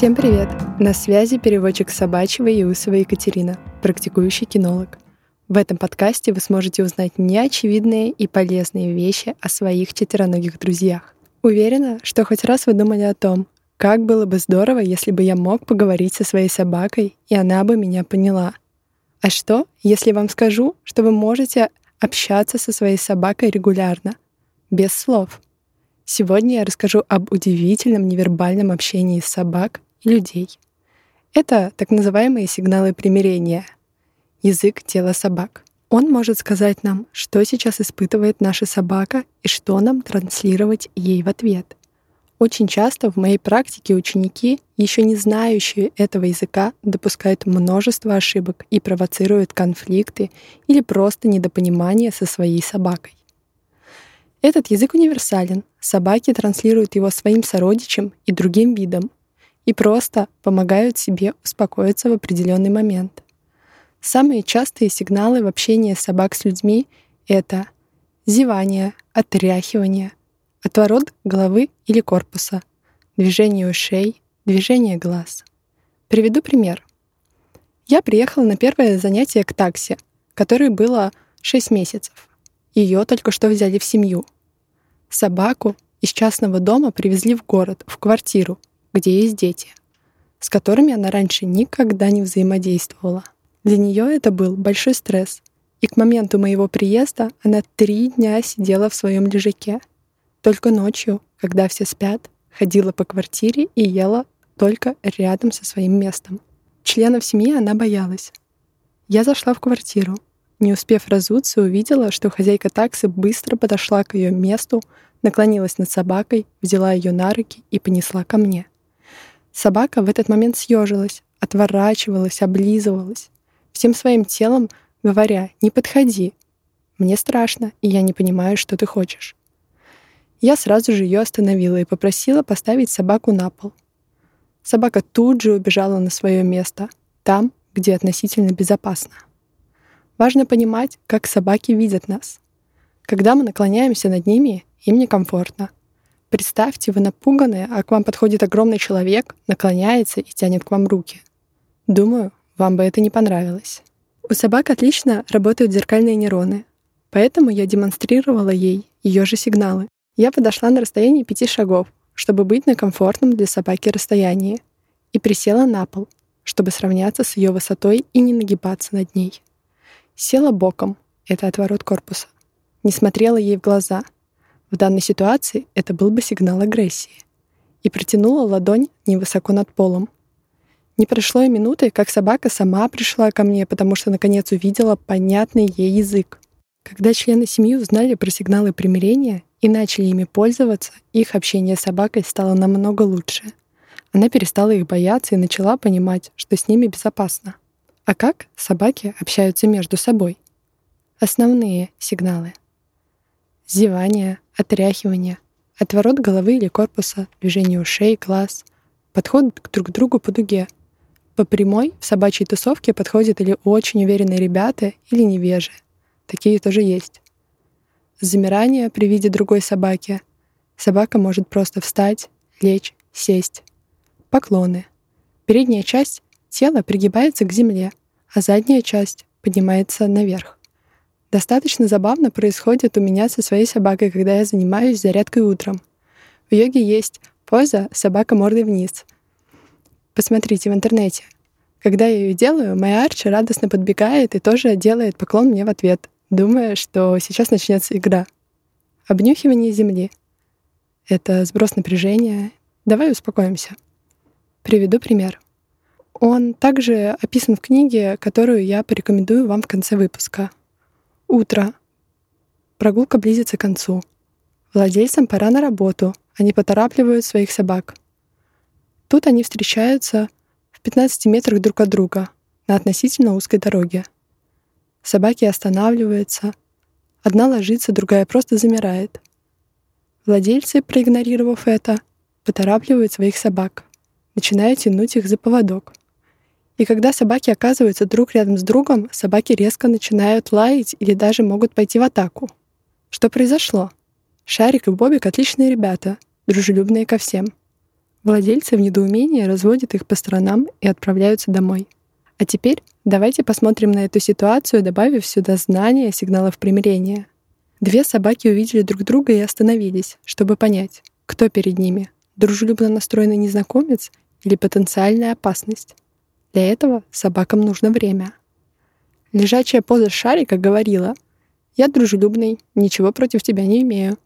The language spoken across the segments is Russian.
Всем привет! На связи переводчик собачьего и усова Екатерина, практикующий кинолог. В этом подкасте вы сможете узнать неочевидные и полезные вещи о своих четвероногих друзьях. Уверена, что хоть раз вы думали о том, как было бы здорово, если бы я мог поговорить со своей собакой, и она бы меня поняла. А что, если вам скажу, что вы можете общаться со своей собакой регулярно, без слов? Сегодня я расскажу об удивительном невербальном общении собак людей. Это так называемые сигналы примирения, язык тела собак. Он может сказать нам, что сейчас испытывает наша собака и что нам транслировать ей в ответ. Очень часто в моей практике ученики, еще не знающие этого языка, допускают множество ошибок и провоцируют конфликты или просто недопонимание со своей собакой. Этот язык универсален. Собаки транслируют его своим сородичам и другим видам и просто помогают себе успокоиться в определенный момент. Самые частые сигналы в общении собак с людьми — это зевание, отряхивание, отворот головы или корпуса, движение ушей, движение глаз. Приведу пример. Я приехала на первое занятие к такси, которое было 6 месяцев. Ее только что взяли в семью. Собаку из частного дома привезли в город, в квартиру, где есть дети, с которыми она раньше никогда не взаимодействовала. Для нее это был большой стресс, и к моменту моего приезда она три дня сидела в своем лежаке. Только ночью, когда все спят, ходила по квартире и ела только рядом со своим местом. Членов семьи она боялась. Я зашла в квартиру. Не успев разуться, увидела, что хозяйка таксы быстро подошла к ее месту, наклонилась над собакой, взяла ее на руки и понесла ко мне. Собака в этот момент съежилась, отворачивалась, облизывалась, всем своим телом говоря «не подходи». Мне страшно, и я не понимаю, что ты хочешь. Я сразу же ее остановила и попросила поставить собаку на пол. Собака тут же убежала на свое место, там, где относительно безопасно. Важно понимать, как собаки видят нас. Когда мы наклоняемся над ними, им некомфортно. Представьте, вы напуганы, а к вам подходит огромный человек, наклоняется и тянет к вам руки. Думаю, вам бы это не понравилось. У собак отлично работают зеркальные нейроны, поэтому я демонстрировала ей ее же сигналы. Я подошла на расстояние пяти шагов, чтобы быть на комфортном для собаки расстоянии, и присела на пол, чтобы сравняться с ее высотой и не нагибаться над ней. Села боком, это отворот корпуса, не смотрела ей в глаза — в данной ситуации это был бы сигнал агрессии. И протянула ладонь невысоко над полом. Не прошло и минуты, как собака сама пришла ко мне, потому что наконец увидела понятный ей язык. Когда члены семьи узнали про сигналы примирения и начали ими пользоваться, их общение с собакой стало намного лучше. Она перестала их бояться и начала понимать, что с ними безопасно. А как собаки общаются между собой? Основные сигналы. Зевание, отряхивание, отворот головы или корпуса, движение ушей, глаз, подход друг к другу по дуге. По прямой в собачьей тусовке подходят или очень уверенные ребята, или невежи. Такие тоже есть. Замирание при виде другой собаки. Собака может просто встать, лечь, сесть. Поклоны. Передняя часть тела пригибается к земле, а задняя часть поднимается наверх. Достаточно забавно происходит у меня со своей собакой, когда я занимаюсь зарядкой утром. В йоге есть поза «собака мордой вниз». Посмотрите в интернете. Когда я ее делаю, моя Арчи радостно подбегает и тоже делает поклон мне в ответ, думая, что сейчас начнется игра. Обнюхивание земли. Это сброс напряжения. Давай успокоимся. Приведу пример. Он также описан в книге, которую я порекомендую вам в конце выпуска — Утро. Прогулка близится к концу. Владельцам пора на работу. Они поторапливают своих собак. Тут они встречаются в 15 метрах друг от друга на относительно узкой дороге. Собаки останавливаются. Одна ложится, другая просто замирает. Владельцы, проигнорировав это, поторапливают своих собак, начинают тянуть их за поводок. И когда собаки оказываются друг рядом с другом, собаки резко начинают лаять или даже могут пойти в атаку. Что произошло? Шарик и Бобик — отличные ребята, дружелюбные ко всем. Владельцы в недоумении разводят их по сторонам и отправляются домой. А теперь давайте посмотрим на эту ситуацию, добавив сюда знания сигналов примирения. Две собаки увидели друг друга и остановились, чтобы понять, кто перед ними — дружелюбно настроенный незнакомец или потенциальная опасность. Для этого собакам нужно время. Лежачая поза шарика говорила «Я дружелюбный, ничего против тебя не имею».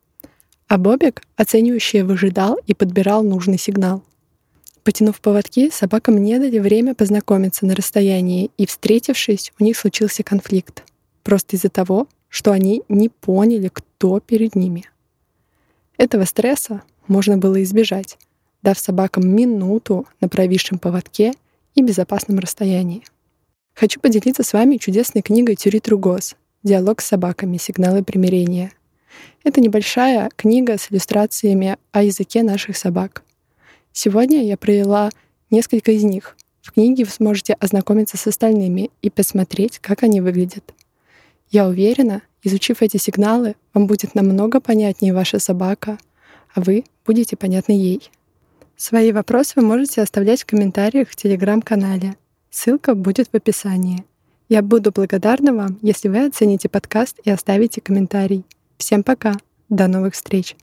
А Бобик, оценивающий, выжидал и подбирал нужный сигнал. Потянув поводки, собакам не дали время познакомиться на расстоянии, и, встретившись, у них случился конфликт. Просто из-за того, что они не поняли, кто перед ними. Этого стресса можно было избежать, дав собакам минуту на провисшем поводке и безопасном расстоянии. Хочу поделиться с вами чудесной книгой Тюри Тругос «Диалог с собаками. Сигналы примирения». Это небольшая книга с иллюстрациями о языке наших собак. Сегодня я провела несколько из них. В книге вы сможете ознакомиться с остальными и посмотреть, как они выглядят. Я уверена, изучив эти сигналы, вам будет намного понятнее ваша собака, а вы будете понятны ей. Свои вопросы вы можете оставлять в комментариях в телеграм-канале. Ссылка будет в описании. Я буду благодарна вам, если вы оцените подкаст и оставите комментарий. Всем пока. До новых встреч.